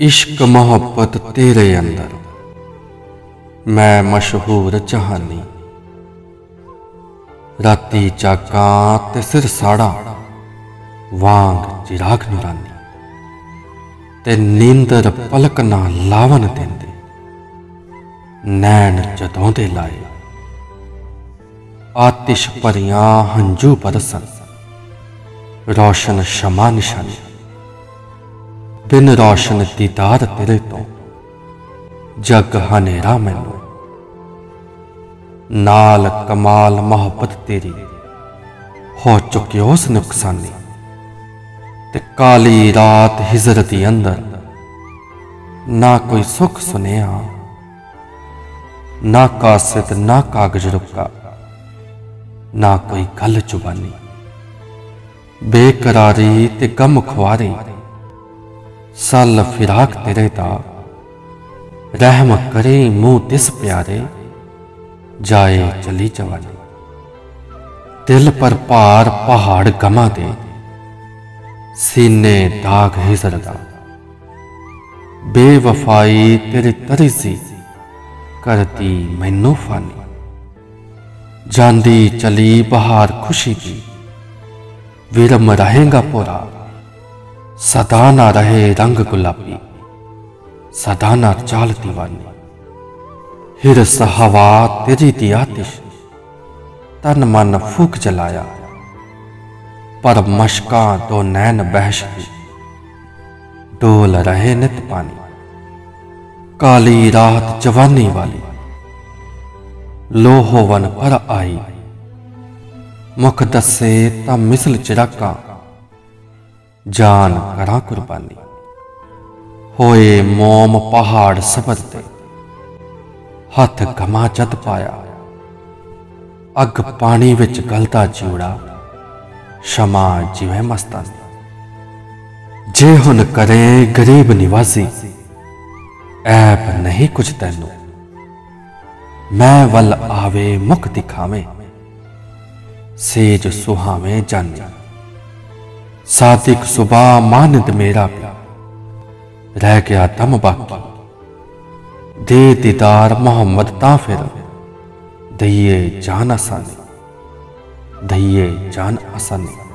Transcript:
ਇਸ਼ਕ ਮੁਹੱਬਤ ਤੇਰੇ ਅੰਦਰ। ਮੈਂ ਮਸ਼ਹੂਰ ਜਹਾਨੀ। ਰਾਤੀ ਚਾਕਾਂ ਤੇ ਸਿਰ ਸਾੜਾ, ਵਾਂਗ ਚਿਰਾਗ ਨੂਰਾਨੀ। ਤੇ ਨੀਂਦਰ ਪਲਕ ਨਾ ਲਾਵਨ ਦਿੰਦੇ। ਨੈਣ ਜਦੋਂ ਦੇ ਲਾਏ। ਆਤਿਸ਼ ਭਰੀਆਂ ਹੰਝੂ ਬਰਸਨ। ਰੋਸ਼ਨ ਸ਼ਮਾ ਨਿਸ਼ਾਨੀ। ਬਿਨ ਰੋਸ਼ਨ ਦੀਦਾਰ ਤੇਰੇ ਤੋਂ, ਜਗ ਹਨੇਰਾ ਮੈਨੂੰ। ਨਾਲ ਕਮਾਲ ਮੁਹੱਬਤ ਤੇਰੀ, ਹੋ ਚੁੱਕਿਓਸ ਨੁਕਸਾਨੀ। ਤੇ ਕਾਲੀ ਰਾਤ ਹਿਜਰਤ ਦੇ ਅੰਦਰ, ਨਾ ਕੋਈ ਸੁਖ ਸੁਨੇਹਾ, ਨਾ ਕਾਸਤ ਨਾ ਕਾਗਜ਼ ਰੁਕਾ, ਨਾ ਕੋਈ ਗੱਲ ਜ਼ੁਬਾਨੀ। ਬੇਕਰਾਰੀ ਤੇ ਗਮ ਖੁਆਰੀ ਸਲ ਫਿਰਾਕ ਤੇਰੇ ਦਾ ਰਹਿਮ ਕਰੇ ਮੂੰਹ ਤਿਸ ਪਿਆਰੇ, ਜਾਏ ਚਲੀ ਜਵਾਨੀ ਦਿਲ ਪਰ ਭਾਰ ਪਹਾੜ ਗਮਾ ਦੇ ਸੀਨੇ ਦਾਗ ਹਿਜ਼ਰ ਦਾ ਬੇਵਫਾਈ ਤੇਰੀ ਤਰੀਜ਼ੀ ਕਰਦੀ ਮੈਨੂੰ ਫਾਨੀ। ਜਾਂਦੀ ਚਲੀ ਬਹਾਰ ਖੁਸ਼ੀ ਦੀ, ਵਿਰਮ ਰਹੇਗਾ ਪੂਰਾ। ਸਦਾ ਨਾ ਰਹੇ ਰੰਗ ਗੁਲਾਬੀ ਸਦਾ ਨਾ ਚਾਲ ਦੀਵਾਨੀ। ਹਿਰਸ ਹਵਾ ਤੇਰੀ ਦੀ ਆਤਿਸ਼, ਤਨ ਮਨ ਫੂਕ ਜਲਾਇਆ। ਪਰ ਮਸ਼ਕਾਂ ਤੋਂ ਨੈਣ ਬਹਿਸ਼ ਦੀ ਡੋਲ ਰਹੇ ਨਿਤ ਪਾਣੀ। ਕਾਲੀ ਰਾਤ ਜਵਾਨੀ ਵਾਲੀ, ਲੋਹਵਨ ਪਰ ਆਈ। ਮੁਖ ਦੱਸੇ ਤਾਂ ਮਿਸਲ ਚਿਰਾਕਾਂ ਜਾਨ ਕਰਾਂ ਕੁਰਬਾਨੀ। ਹੋਏ ਮੋਮ ਪਹਾੜ ਸਬਰ ਤੇ, ਹੱਥ ਗਮਾ ਜਦ ਪਾਇਆ। ਅੱਗ ਪਾਣੀ ਵਿੱਚ ਗਲਦਾ ਜਿਉੜਾ ਸ਼ਮਾ ਜਿਵੇਂ ਮਸਤਾਨੀ। ਜੇ ਹੁਣ ਕਰੇ ਗਰੀਬ ਨਿਵਾਜ਼ੀ ਐਬ ਨਹੀਂ ਕੁਝ ਤੈਨੂੰ। ਮੈਂ ਵੱਲ ਆਵੇ ਮੁਖ ਦਿਖਾਵੇਂ, ਸੇਜ ਸੁਹਾਵੇਂ ਜਾਨੀ। सातिक सुबह मानद मेरा रह गया दम बाकी। दे दीदार मोहम्मद ताफिर दइए जान आसानी। दइए जान आसानी।